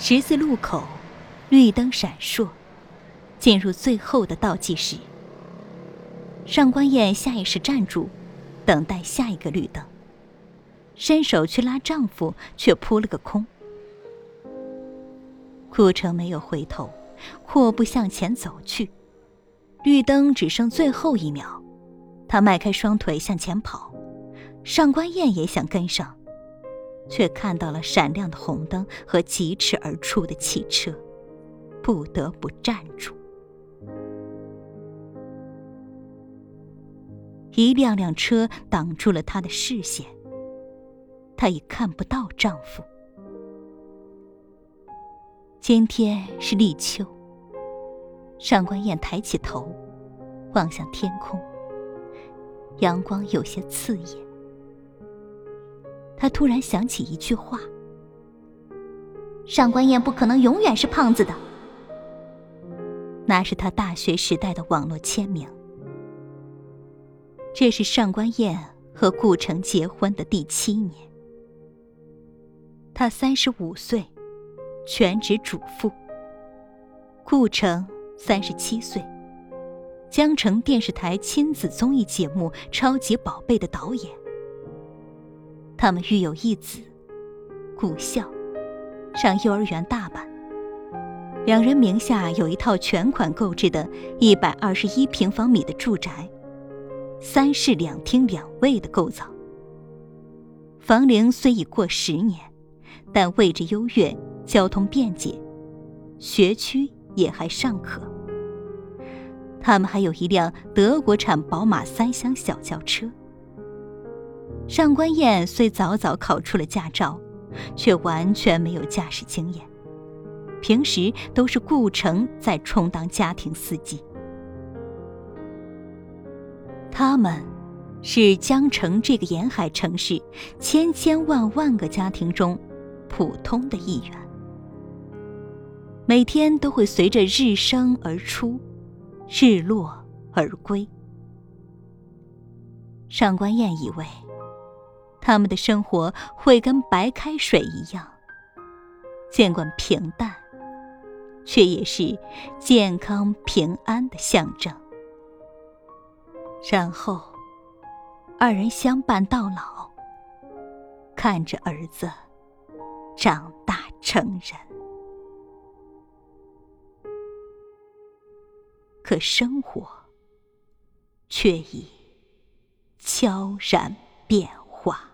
十字路口，绿灯闪烁，进入最后的倒计时。上官燕下意识站住，等待下一个绿灯。伸手去拉丈夫，却扑了个空。顾城没有回头，阔步向前走去。绿灯只剩最后一秒，他迈开双腿向前跑。上官燕也想跟上，却看到了闪亮的红灯和疾驰而出的汽车，不得不站住。一辆辆车挡住了她的视线，她已看不到丈夫。今天是立秋。上官燕抬起头，望向天空。阳光有些刺眼。他突然想起一句话：“上官燕不可能永远是胖子的。”那是他大学时代的网络签名。这是上官燕和顾城结婚的第七年。他三十五岁，全职主妇。顾城。三十七岁，江城电视台亲子综艺节目《超级宝贝》的导演。他们育有一子，古孝，上幼儿园大班。两人名下有一套全款购置的一百二十一平方米的住宅，三室两厅两卫的构造。房龄虽已过十年，但位置优越，交通便捷，学区。也还尚可。他们还有一辆德国产宝马三厢小轿车。上官燕虽早早考出了驾照，却完全没有驾驶经验，平时都是顾城在充当家庭司机。他们，是江城这个沿海城市千千万万个家庭中普通的一员。每天都会随着日升而出，日落而归。上官燕以为，他们的生活会跟白开水一样，尽管平淡，却也是健康平安的象征。然后，二人相伴到老，看着儿子长大成人。可生活却已悄然变化。